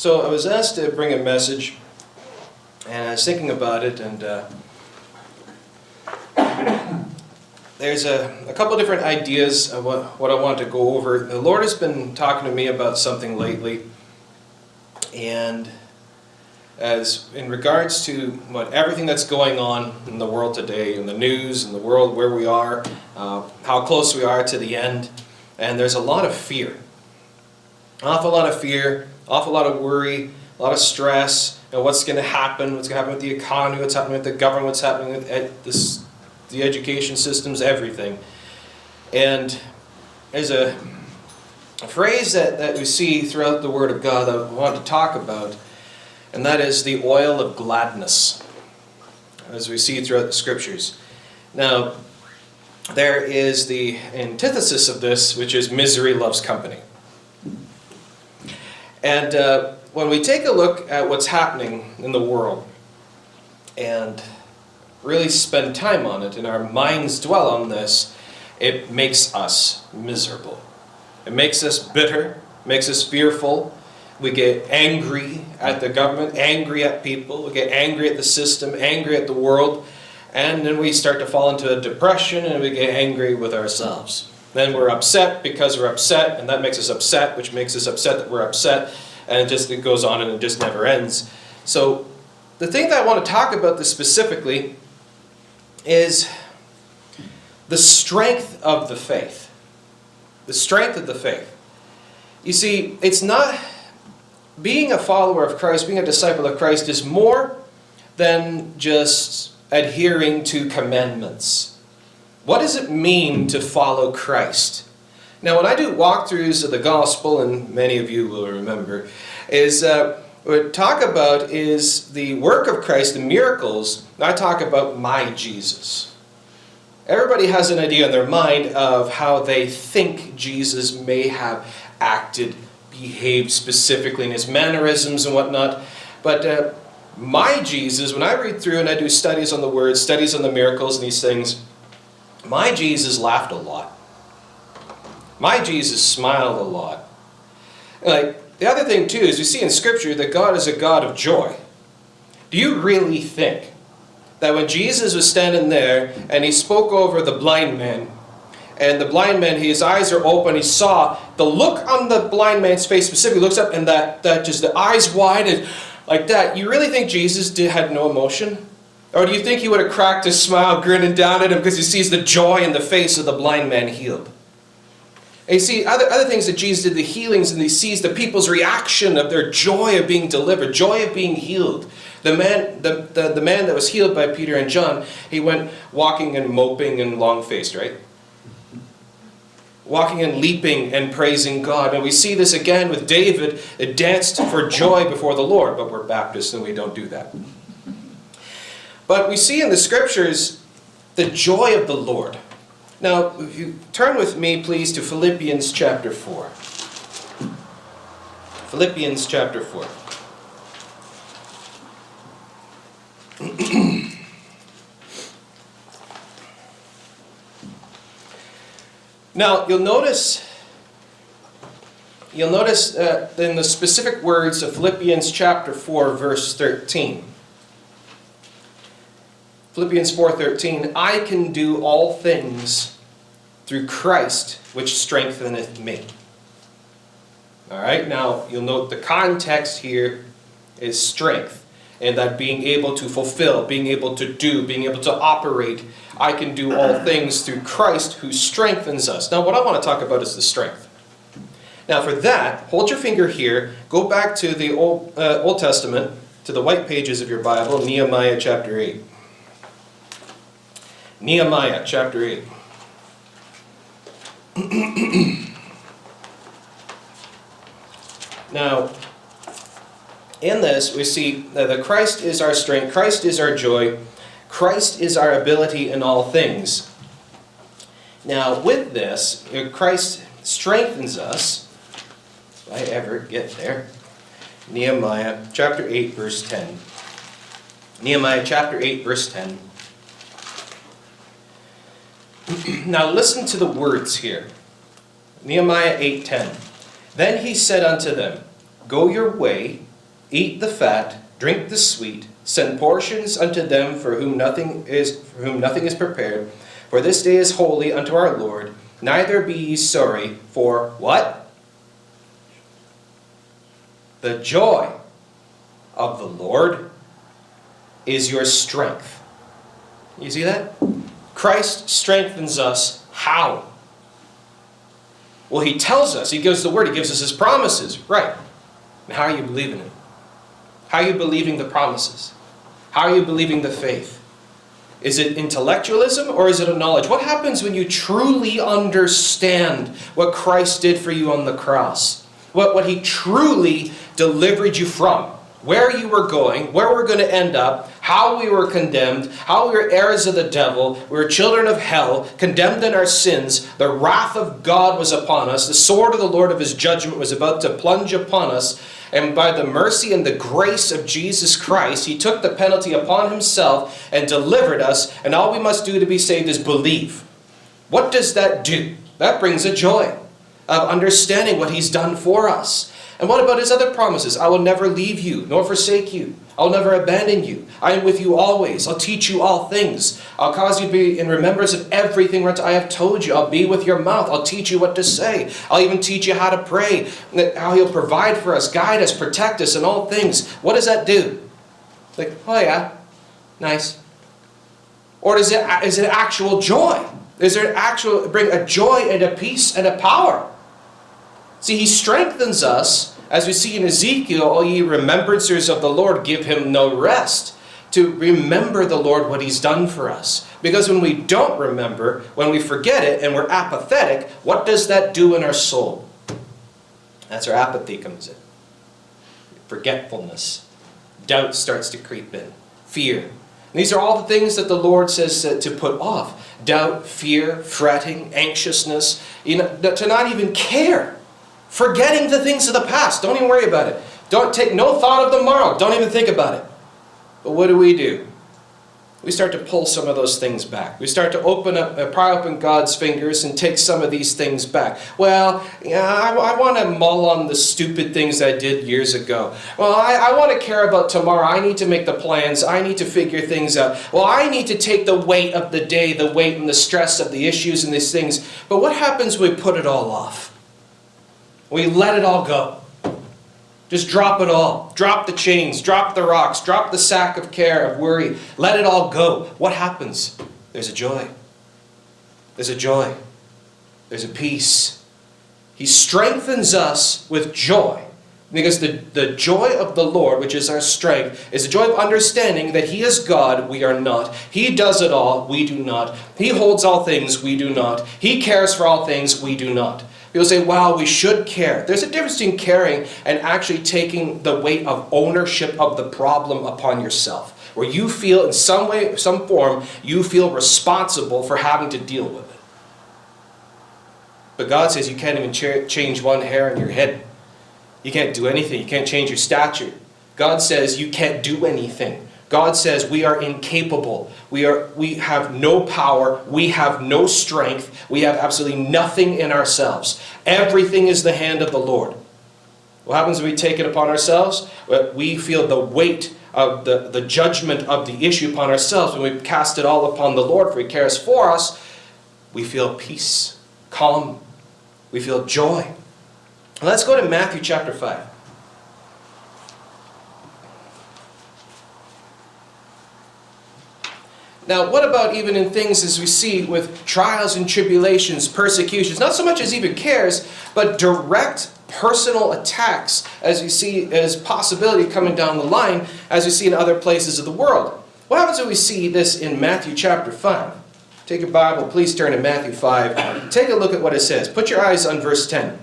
So I was asked to bring a message, and I was thinking about it, and uh, there's a, a couple different ideas of what, what I want to go over. The Lord has been talking to me about something lately, and as in regards to what everything that's going on in the world today, in the news, in the world where we are, uh, how close we are to the end, and there's a lot of fear an awful lot of fear, awful lot of worry, a lot of stress, and what's going to happen, what's going to happen with the economy, what's happening with the government, what's happening with ed- this, the education systems, everything. And there's a, a phrase that, that we see throughout the Word of God that I want to talk about, and that is the oil of gladness, as we see throughout the Scriptures. Now, there is the antithesis of this, which is misery loves company. And uh, when we take a look at what's happening in the world and really spend time on it and our minds dwell on this, it makes us miserable. It makes us bitter, makes us fearful. We get angry at the government, angry at people, we get angry at the system, angry at the world, and then we start to fall into a depression and we get angry with ourselves. Then we're upset because we're upset, and that makes us upset, which makes us upset that we're upset, and it just it goes on and it just never ends. So, the thing that I want to talk about this specifically is the strength of the faith. The strength of the faith. You see, it's not being a follower of Christ, being a disciple of Christ is more than just adhering to commandments. What does it mean to follow Christ? Now, when I do walkthroughs of the gospel, and many of you will remember, is uh, what I talk about is the work of Christ, the miracles. I talk about my Jesus. Everybody has an idea in their mind of how they think Jesus may have acted, behaved specifically in his mannerisms and whatnot. But uh, my Jesus, when I read through and I do studies on the Word, studies on the miracles and these things, my Jesus laughed a lot. My Jesus smiled a lot. Like the other thing too is we see in Scripture that God is a God of joy. Do you really think that when Jesus was standing there and he spoke over the blind man, and the blind man, his eyes are open, he saw the look on the blind man's face specifically looks up and that, that just the eyes wide and like that. You really think Jesus did, had no emotion? Or do you think he would have cracked his smile, grinning down at him because he sees the joy in the face of the blind man healed? And you see, other, other things that Jesus did, the healings, and he sees the people's reaction of their joy of being delivered, joy of being healed. The man, the, the, the man that was healed by Peter and John, he went walking and moping and long faced, right? Walking and leaping and praising God. And we see this again with David, that danced for joy before the Lord, but we're Baptists and we don't do that. But we see in the scriptures the joy of the Lord. Now, if you turn with me, please, to Philippians chapter 4. Philippians chapter 4. now, you'll notice you'll notice uh, in the specific words of Philippians chapter 4 verse 13. Philippians 4:13, I can do all things through Christ which strengtheneth me. All right? Now, you'll note the context here is strength and that being able to fulfill, being able to do, being able to operate, I can do all things through Christ who strengthens us. Now, what I want to talk about is the strength. Now, for that, hold your finger here, go back to the Old, uh, Old Testament, to the white pages of your Bible, Nehemiah chapter 8. Nehemiah chapter 8. now, in this, we see that Christ is our strength, Christ is our joy, Christ is our ability in all things. Now, with this, Christ strengthens us. If I ever get there. Nehemiah chapter 8, verse 10. Nehemiah chapter 8, verse 10. now listen to the words here. Nehemiah 8:10. Then he said unto them, Go your way, eat the fat, drink the sweet, send portions unto them for whom nothing is for whom nothing is prepared. For this day is holy unto our Lord. Neither be ye sorry, for what? The joy of the Lord is your strength. You see that? Christ strengthens us how? Well, he tells us, he gives the word, he gives us his promises. Right. And how are you believing it? How are you believing the promises? How are you believing the faith? Is it intellectualism or is it a knowledge? What happens when you truly understand what Christ did for you on the cross? What, what he truly delivered you from? Where you were going, where we're going to end up, how we were condemned, how we were heirs of the devil, we were children of hell, condemned in our sins, the wrath of God was upon us, the sword of the Lord of his judgment was about to plunge upon us, and by the mercy and the grace of Jesus Christ, he took the penalty upon himself and delivered us, and all we must do to be saved is believe. What does that do? That brings a joy of understanding what he's done for us. And what about his other promises? I will never leave you nor forsake you. I'll never abandon you. I am with you always. I'll teach you all things. I'll cause you to be in remembrance of everything that I have told you. I'll be with your mouth. I'll teach you what to say. I'll even teach you how to pray. How he'll provide for us, guide us, protect us in all things. What does that do? Like, oh yeah, nice. Or is it, is it actual joy? Is there actual bring a joy and a peace and a power? See, he strengthens us, as we see in Ezekiel, all ye remembrancers of the Lord, give him no rest. To remember the Lord, what he's done for us. Because when we don't remember, when we forget it, and we're apathetic, what does that do in our soul? That's where apathy comes in. Forgetfulness. Doubt starts to creep in. Fear. These are all the things that the Lord says to put off doubt, fear, fretting, anxiousness, you know, to not even care Forgetting the things of the past. Don't even worry about it. Don't take no thought of tomorrow. Don't even think about it. But what do we do? We start to pull some of those things back. We start to open up, uh, pry open God's fingers and take some of these things back. Well, yeah, I, I want to mull on the stupid things I did years ago. Well, I, I want to care about tomorrow. I need to make the plans. I need to figure things out. Well, I need to take the weight of the day, the weight and the stress of the issues and these things. But what happens when we put it all off? We let it all go. Just drop it all. Drop the chains, drop the rocks, drop the sack of care, of worry. Let it all go. What happens? There's a joy. There's a joy. There's a peace. He strengthens us with joy. Because the, the joy of the Lord, which is our strength, is the joy of understanding that He is God, we are not. He does it all, we do not. He holds all things, we do not. He cares for all things, we do not. People say, wow, we should care. There's a difference between caring and actually taking the weight of ownership of the problem upon yourself. Where you feel, in some way, some form, you feel responsible for having to deal with it. But God says you can't even ch- change one hair on your head. You can't do anything. You can't change your stature. God says you can't do anything. God says we are incapable. We, are, we have no power. We have no strength. We have absolutely nothing in ourselves. Everything is the hand of the Lord. What happens when we take it upon ourselves? We feel the weight of the, the judgment of the issue upon ourselves. When we cast it all upon the Lord, for He cares for us, we feel peace, calm, we feel joy. Let's go to Matthew chapter 5. Now, what about even in things as we see with trials and tribulations, persecutions, not so much as even cares, but direct personal attacks as we see as possibility coming down the line as we see in other places of the world. What happens when we see this in Matthew chapter 5? Take your Bible, please turn to Matthew 5. Take a look at what it says. Put your eyes on verse 10.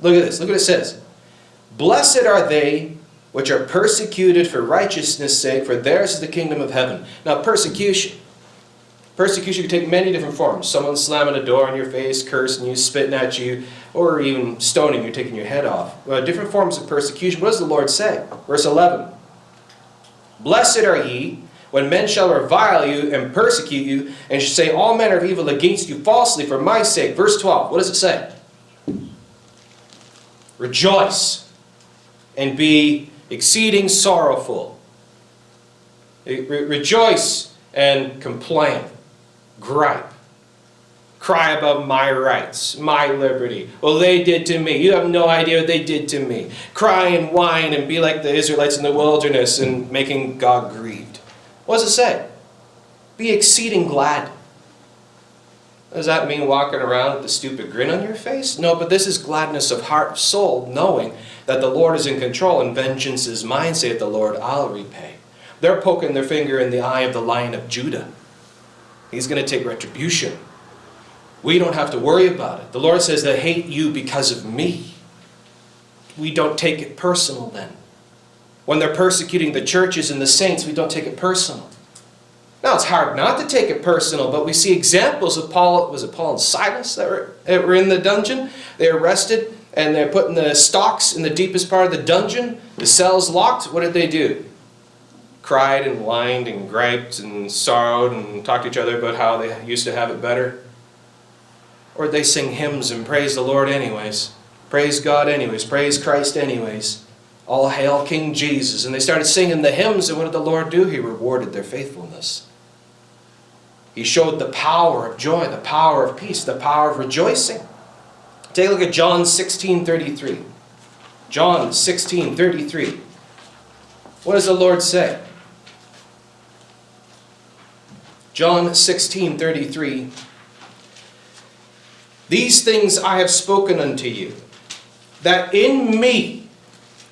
Look at this. Look what it says. Blessed are they which are persecuted for righteousness' sake, for theirs is the kingdom of heaven. Now, persecution. Persecution can take many different forms. Someone slamming a door in your face, cursing you, spitting at you, or even stoning you, taking your head off. Well, different forms of persecution. What does the Lord say? Verse 11. Blessed are ye when men shall revile you and persecute you, and shall say all manner of evil against you falsely for my sake. Verse 12. What does it say? rejoice and be exceeding sorrowful. Re- rejoice and complain, gripe, cry about my rights, my liberty. Well, they did to me. You have no idea what they did to me. Cry and whine and be like the Israelites in the wilderness and making God grieved. What does it say? Be exceeding glad. Does that mean walking around with a stupid grin on your face? No, but this is gladness of heart, soul, knowing that the Lord is in control and vengeance is mine, saith the Lord, I'll repay. They're poking their finger in the eye of the lion of Judah. He's going to take retribution. We don't have to worry about it. The Lord says they hate you because of me. We don't take it personal then. When they're persecuting the churches and the saints, we don't take it personal. Now it's hard not to take it personal, but we see examples of Paul. Was it Paul and Silas that were, that were in the dungeon? They arrested and they're putting the stocks in the deepest part of the dungeon. The cells locked. What did they do? Cried and whined and griped and sorrowed and talked to each other about how they used to have it better. Or they sing hymns and praise the Lord anyways. Praise God anyways. Praise Christ anyways. All hail King Jesus. And they started singing the hymns, and what did the Lord do? He rewarded their faithfulness. He showed the power of joy, the power of peace, the power of rejoicing. Take a look at John 16 33. John 16 33. What does the Lord say? John 16 33. These things I have spoken unto you, that in me,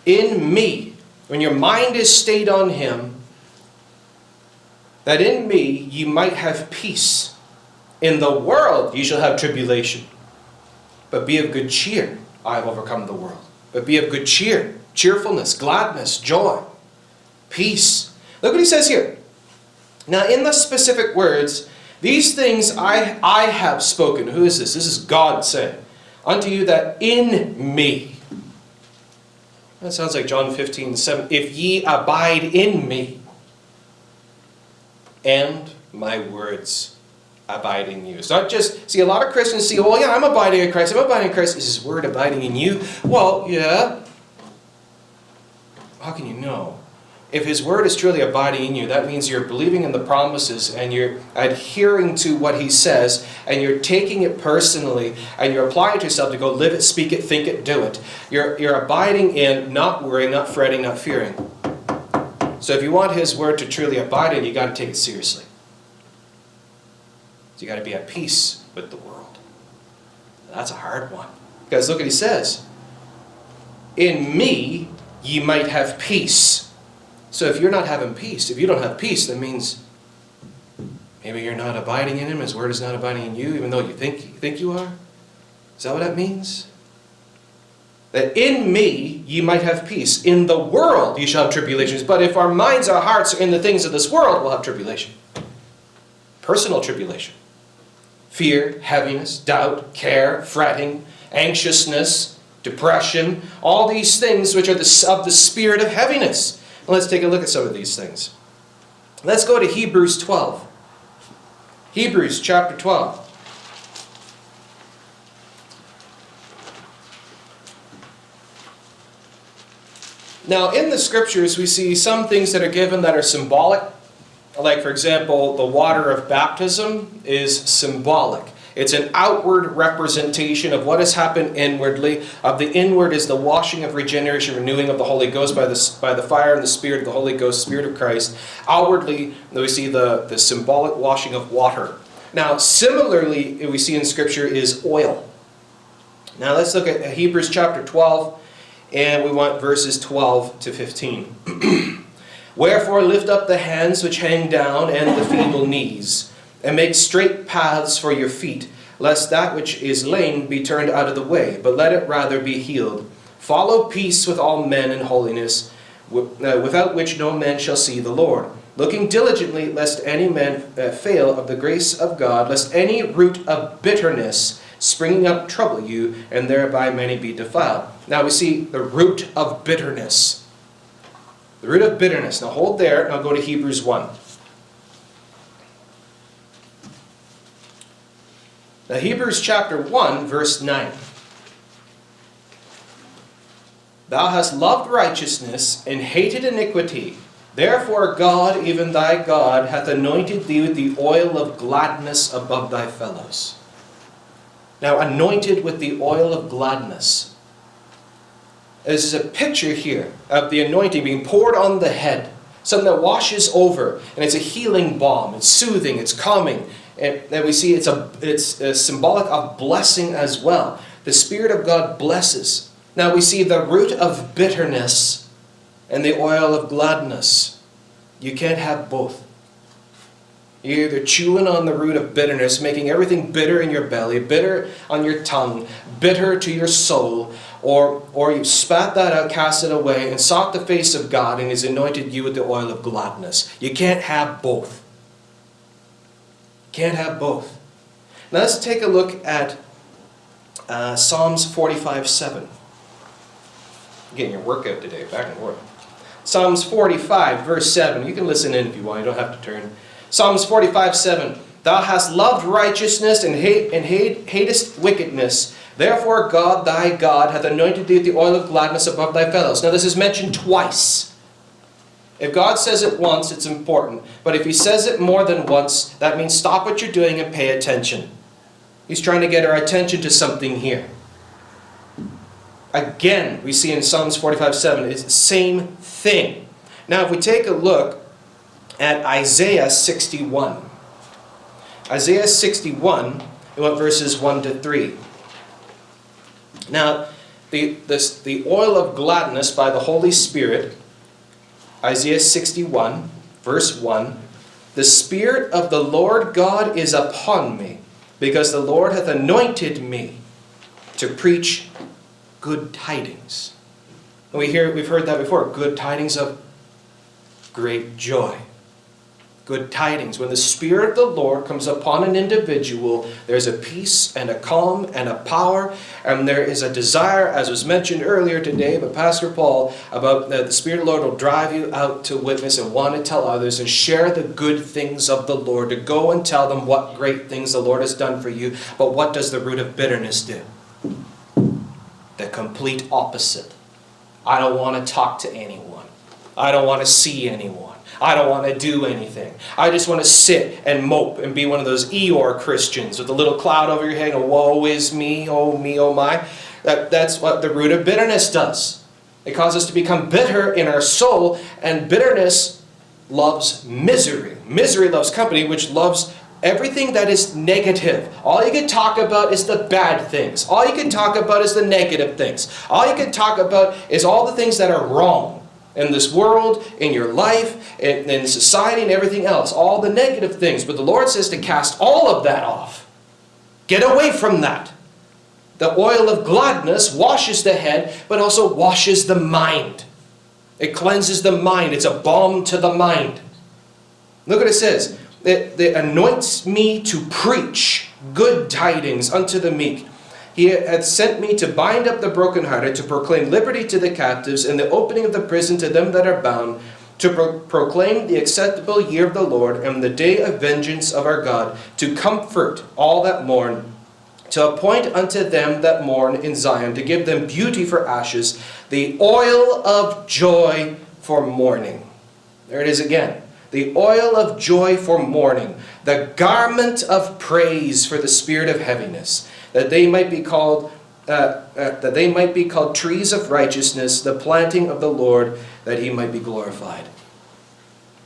in me, when your mind is stayed on Him, that in me ye might have peace. In the world ye shall have tribulation. But be of good cheer. I have overcome the world. But be of good cheer. Cheerfulness, gladness, joy, peace. Look what he says here. Now, in the specific words, these things I, I have spoken. Who is this? This is God saying, Unto you that in me. That sounds like John 15, 7. If ye abide in me, and my words abide in you. It's not just, see, a lot of Christians see, oh, well, yeah, I'm abiding in Christ, I'm abiding in Christ. Is His word abiding in you? Well, yeah. How can you know? If His word is truly abiding in you, that means you're believing in the promises and you're adhering to what He says and you're taking it personally and you're applying it to yourself to go live it, speak it, think it, do it. You're, you're abiding in not worrying, not fretting, not fearing. So if you want His word to truly abide in you, you got to take it seriously. So you got to be at peace with the world. That's a hard one. Because look what He says. In me, ye might have peace. So if you're not having peace, if you don't have peace, that means maybe you're not abiding in Him. His word is not abiding in you, even though you think you think you are. Is that what that means? that in me ye might have peace. In the world ye shall have tribulations. But if our minds, our hearts are in the things of this world, we'll have tribulation. Personal tribulation. Fear, heaviness, doubt, care, fretting, anxiousness, depression, all these things which are the, of the spirit of heaviness. let's take a look at some of these things. Let's go to Hebrews 12. Hebrews chapter 12. Now, in the scriptures, we see some things that are given that are symbolic. Like, for example, the water of baptism is symbolic. It's an outward representation of what has happened inwardly. Of the inward is the washing of regeneration, renewing of the Holy Ghost by the, by the fire and the Spirit of the Holy Ghost, Spirit of Christ. Outwardly, we see the, the symbolic washing of water. Now, similarly, we see in Scripture is oil. Now, let's look at Hebrews chapter 12 and we want verses 12 to 15. Wherefore lift up the hands which hang down and the feeble knees, and make straight paths for your feet, lest that which is lame be turned out of the way, but let it rather be healed. Follow peace with all men in holiness, uh, without which no man shall see the Lord. Looking diligently, lest any man uh, fail of the grace of God, lest any root of bitterness springing up trouble you, and thereby many be defiled. Now we see the root of bitterness. The root of bitterness. Now hold there, I'll go to Hebrews 1. Now, Hebrews chapter 1, verse 9. Thou hast loved righteousness and hated iniquity. Therefore, God, even thy God, hath anointed thee with the oil of gladness above thy fellows. Now, anointed with the oil of gladness. This is a picture here of the anointing being poured on the head, something that washes over, and it's a healing balm. It's soothing, it's calming, and then we see it's a it's a symbolic of blessing as well. The Spirit of God blesses. Now we see the root of bitterness and the oil of gladness. You can't have both. You're either chewing on the root of bitterness, making everything bitter in your belly, bitter on your tongue, bitter to your soul, or, or you spat that out, cast it away, and sought the face of God, and He's anointed you with the oil of gladness. You can't have both. Can't have both. Now let's take a look at uh, Psalms 45 7. Getting your workout today, back and forth. Psalms 45, verse 7. You can listen in if you want, you don't have to turn. Psalms 45, 7. Thou hast loved righteousness and, hate, and hate, hatest wickedness. Therefore, God thy God hath anointed thee with the oil of gladness above thy fellows. Now, this is mentioned twice. If God says it once, it's important. But if He says it more than once, that means stop what you're doing and pay attention. He's trying to get our attention to something here. Again, we see in Psalms 45 7, it's the same thing. Now, if we take a look at Isaiah 61, Isaiah 61, we want verses 1 to 3. Now, the, this, the oil of gladness by the Holy Spirit, Isaiah 61, verse 1 The Spirit of the Lord God is upon me, because the Lord hath anointed me to preach good tidings. We hear, we've heard that before good tidings of great joy. Good tidings. When the Spirit of the Lord comes upon an individual, there's a peace and a calm and a power, and there is a desire, as was mentioned earlier today by Pastor Paul, about that the Spirit of the Lord will drive you out to witness and want to tell others and share the good things of the Lord, to go and tell them what great things the Lord has done for you. But what does the root of bitterness do? the complete opposite. I don't want to talk to anyone. I don't want to see anyone. I don't want to do anything. I just want to sit and mope and be one of those Eeyore Christians with a little cloud over your head and woe is me, oh me, oh my. That, that's what the root of bitterness does. It causes us to become bitter in our soul, and bitterness loves misery. Misery loves company, which loves everything that is negative. All you can talk about is the bad things. All you can talk about is the negative things. All you can talk about is all the things that are wrong in this world, in your life, in, in society, and everything else. All the negative things. But the Lord says to cast all of that off. Get away from that. The oil of gladness washes the head, but also washes the mind. It cleanses the mind. It's a balm to the mind. Look what it says It, that anoints me to preach good tidings unto the meek. He hath sent me to bind up the brokenhearted, to proclaim liberty to the captives, and the opening of the prison to them that are bound, to pro- proclaim the acceptable year of the Lord, and the day of vengeance of our God, to comfort all that mourn, to appoint unto them that mourn in Zion, to give them beauty for ashes, the oil of joy for mourning. There it is again the oil of joy for mourning, the garment of praise for the spirit of heaviness, that they might be called uh, uh, that they might be called trees of righteousness, the planting of the Lord, that he might be glorified.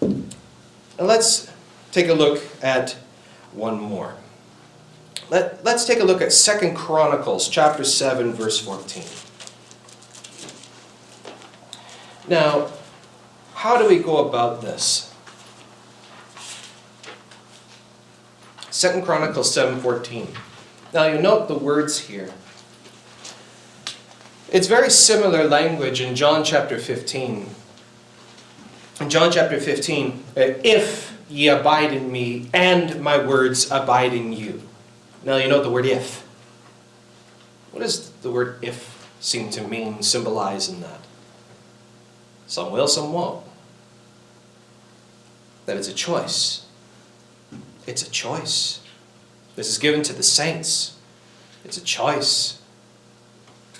Now let's take a look at one more. Let, let's take a look at Second Chronicles chapter 7, verse 14. Now, how do we go about this? Second Chronicles 7:14. Now you note the words here. It's very similar language in John chapter 15. In John chapter 15, uh, if ye abide in me and my words abide in you. Now you note the word if. What does the word if seem to mean, symbolize in that? Some will, some won't. That it's a choice. It's a choice. This is given to the saints. It's a choice.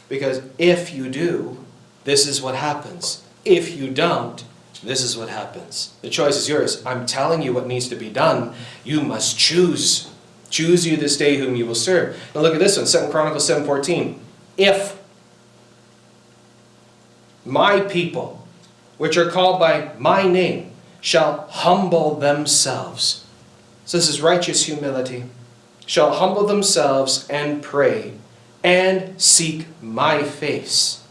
Because if you do, this is what happens. If you don't, this is what happens. The choice is yours. I'm telling you what needs to be done. You must choose. Choose you this day whom you will serve. Now look at this one, 2 Chronicles 7:14. If my people, which are called by my name, shall humble themselves. So this is righteous humility. Shall humble themselves and pray and seek my face.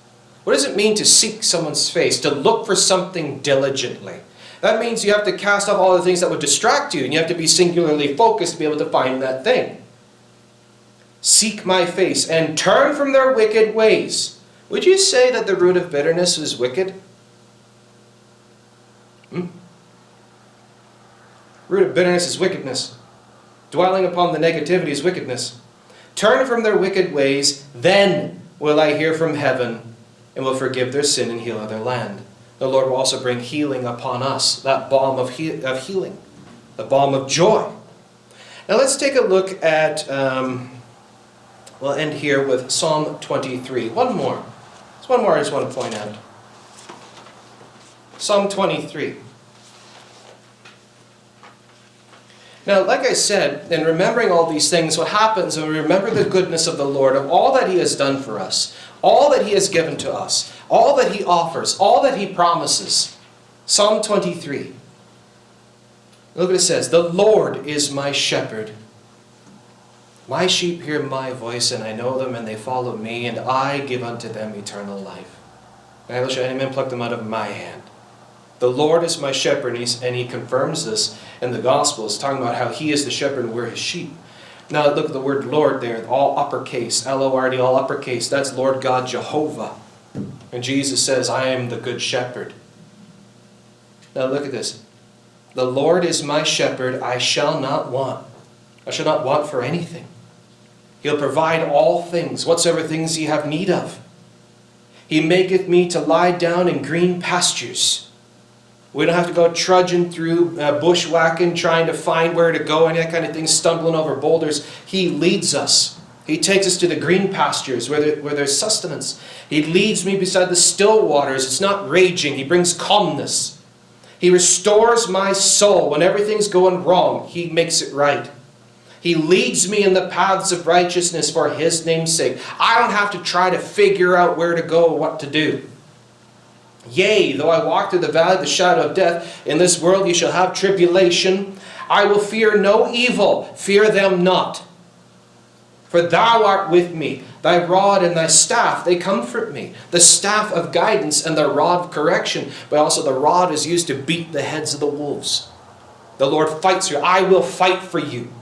What does it mean to seek someone's face? To look for something diligently. That means you have to cast off all the things that would distract you and you have to be singularly focused to be able to find that thing. Seek my face and turn from their wicked ways. Would you say that the root of bitterness is wicked? Hmm? Root of bitterness is wickedness. Dwelling upon the negativity is wickedness. Turn from their wicked ways, then will I hear from heaven and will forgive their sin and heal their land. The Lord will also bring healing upon us, that balm of, he- of healing, the balm of joy. Now let's take a look at, um, we'll end here with Psalm 23. One more. There's one more I just want to point out. Psalm 23. Now, like I said, in remembering all these things, what happens when we remember the goodness of the Lord, of all that He has done for us, all that He has given to us, all that He offers, all that He promises. Psalm 23. Look what it says The Lord is my shepherd. My sheep hear my voice, and I know them, and they follow me, and I give unto them eternal life. Neither shall any man pluck them out of my hand. The Lord is my shepherd, and, he's, and he confirms this in the Gospels, talking about how he is the shepherd and we're his sheep. Now look at the word Lord there, all uppercase, L O R D, all uppercase. That's Lord God Jehovah. And Jesus says, I am the good shepherd. Now look at this. The Lord is my shepherd, I shall not want. I shall not want for anything. He'll provide all things, whatsoever things ye have need of. He maketh me to lie down in green pastures. We don't have to go trudging through uh, bushwhacking, trying to find where to go and that kind of thing, stumbling over boulders. He leads us. He takes us to the green pastures where, there, where there's sustenance. He leads me beside the still waters. It's not raging, He brings calmness. He restores my soul. When everything's going wrong, He makes it right. He leads me in the paths of righteousness for His name's sake. I don't have to try to figure out where to go or what to do. Yea, though I walk through the valley of the shadow of death, in this world ye shall have tribulation. I will fear no evil, fear them not. For thou art with me, thy rod and thy staff, they comfort me. The staff of guidance and the rod of correction, but also the rod is used to beat the heads of the wolves. The Lord fights you. I will fight for you.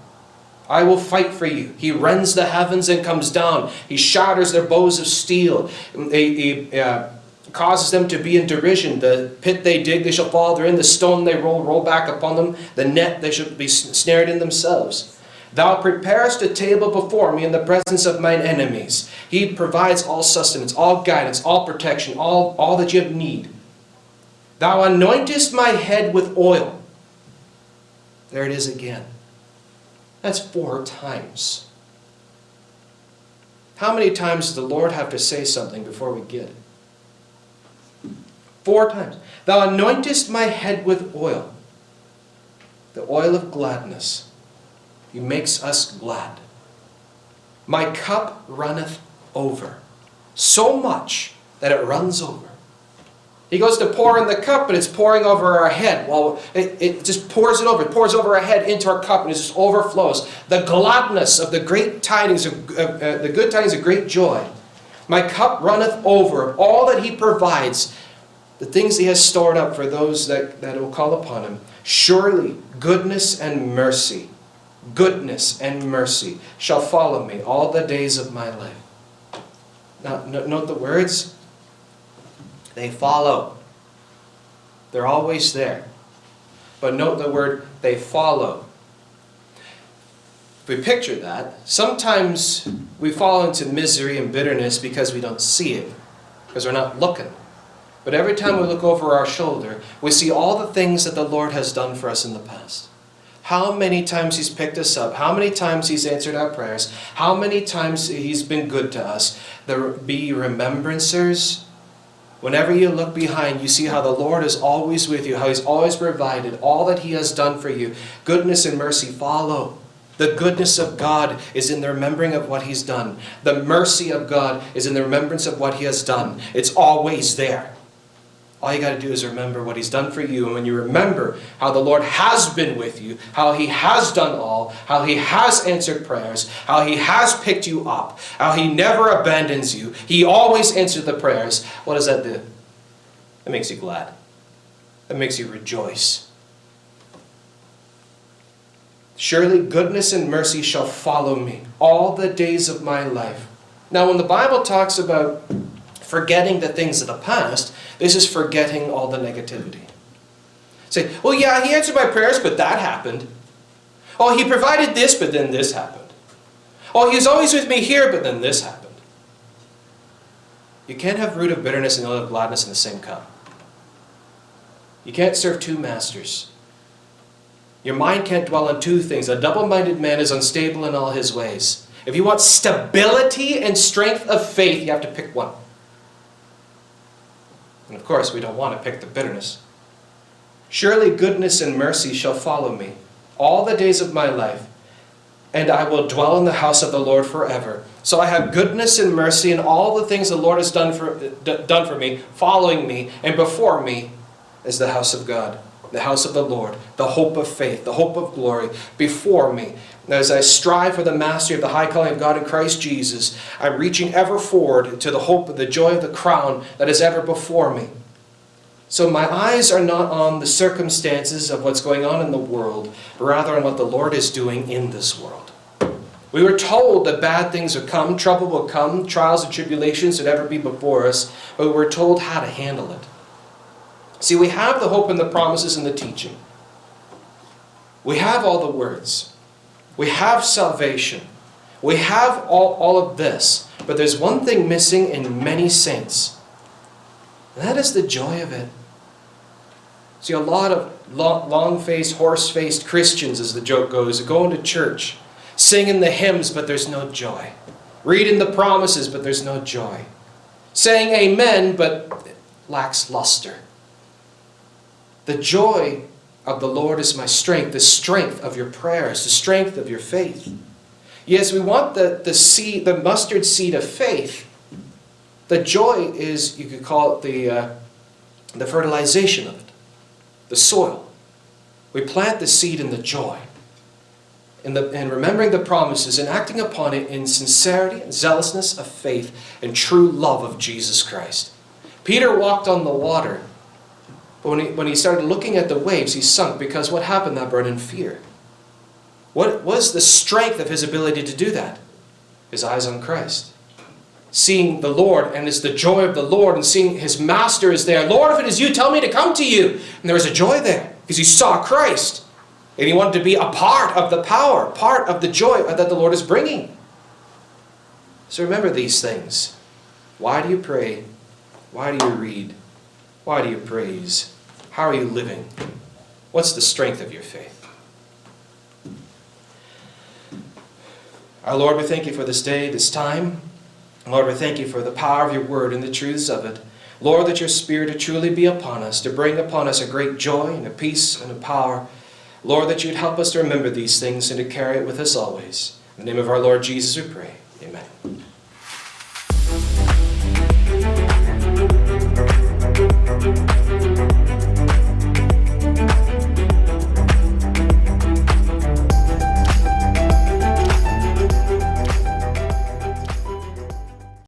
I will fight for you. He rends the heavens and comes down. He shatters their bows of steel. He, he uh, causes them to be in derision. The pit they dig, they shall fall therein. The stone they roll, roll back upon them. The net, they shall be snared in themselves. Thou preparest a table before me in the presence of mine enemies. He provides all sustenance, all guidance, all protection, all, all that you have need. Thou anointest my head with oil. There it is again. That's four times. How many times does the Lord have to say something before we get it? Four times. Thou anointest my head with oil, the oil of gladness. He makes us glad. My cup runneth over, so much that it runs over. He goes to pour in the cup, but it's pouring over our head. Well, it, it just pours it over. It pours over our head into our cup, and it just overflows. The gladness of the great tidings, of, uh, the good tidings of great joy. My cup runneth over of all that He provides, the things He has stored up for those that, that will call upon Him. Surely goodness and mercy goodness and mercy shall follow me all the days of my life. Now, note the words. They follow. They're always there. But note the word, they follow. If we picture that, sometimes we fall into misery and bitterness because we don't see it, because we're not looking. But every time we look over our shoulder, we see all the things that the Lord has done for us in the past. How many times He's picked us up, how many times He's answered our prayers, how many times He's been good to us. There be remembrancers Whenever you look behind, you see how the Lord is always with you, how He's always provided all that He has done for you. Goodness and mercy follow. The goodness of God is in the remembering of what He's done. The mercy of God is in the remembrance of what He has done. It's always there. All you got to do is remember what He's done for you. And when you remember how the Lord has been with you, how He has done all, how He has answered prayers, how He has picked you up, how He never abandons you, He always answers the prayers, what does that do? It makes you glad. It makes you rejoice. Surely goodness and mercy shall follow me all the days of my life. Now, when the Bible talks about forgetting the things of the past, this is forgetting all the negativity. Say, well, yeah, he answered my prayers, but that happened. Oh, he provided this, but then this happened. Oh, he's always with me here, but then this happened. You can't have root of bitterness and oil of gladness in the same cup. You can't serve two masters. Your mind can't dwell on two things. A double minded man is unstable in all his ways. If you want stability and strength of faith, you have to pick one. And of course, we don't want to pick the bitterness. Surely goodness and mercy shall follow me all the days of my life, and I will dwell in the house of the Lord forever. So I have goodness and mercy and all the things the Lord has done for, done for me, following me, and before me is the house of God, the house of the Lord, the hope of faith, the hope of glory before me. As I strive for the mastery of the high calling of God in Christ Jesus, I'm reaching ever forward to the hope of the joy of the crown that is ever before me. So my eyes are not on the circumstances of what's going on in the world, but rather on what the Lord is doing in this world. We were told that bad things would come, trouble will come, trials and tribulations would ever be before us, but we were told how to handle it. See, we have the hope and the promises and the teaching. We have all the words. We have salvation. We have all, all of this. But there's one thing missing in many saints. And that is the joy of it. See, a lot of long faced, horse faced Christians, as the joke goes, are going to church, singing the hymns, but there's no joy. Reading the promises, but there's no joy. Saying amen, but lacks luster. The joy of the Lord is my strength, the strength of your prayers, the strength of your faith. Yes, we want the, the seed, the mustard seed of faith. The joy is, you could call it the, uh, the fertilization of it, the soil. We plant the seed in the joy, in, the, in remembering the promises and acting upon it in sincerity and zealousness of faith and true love of Jesus Christ. Peter walked on the water but when he, when he started looking at the waves, he sunk because what happened that in fear? What was the strength of his ability to do that? His eyes on Christ. Seeing the Lord, and it's the joy of the Lord, and seeing his master is there. Lord, if it is you, tell me to come to you. And there was a joy there because he saw Christ. And he wanted to be a part of the power, part of the joy that the Lord is bringing. So remember these things. Why do you pray? Why do you read? Why do you praise? How are you living? What's the strength of your faith? Our Lord, we thank you for this day, this time. Lord, we thank you for the power of your word and the truths of it. Lord, that your spirit to truly be upon us, to bring upon us a great joy and a peace and a power. Lord, that you'd help us to remember these things and to carry it with us always. In the name of our Lord Jesus, we pray.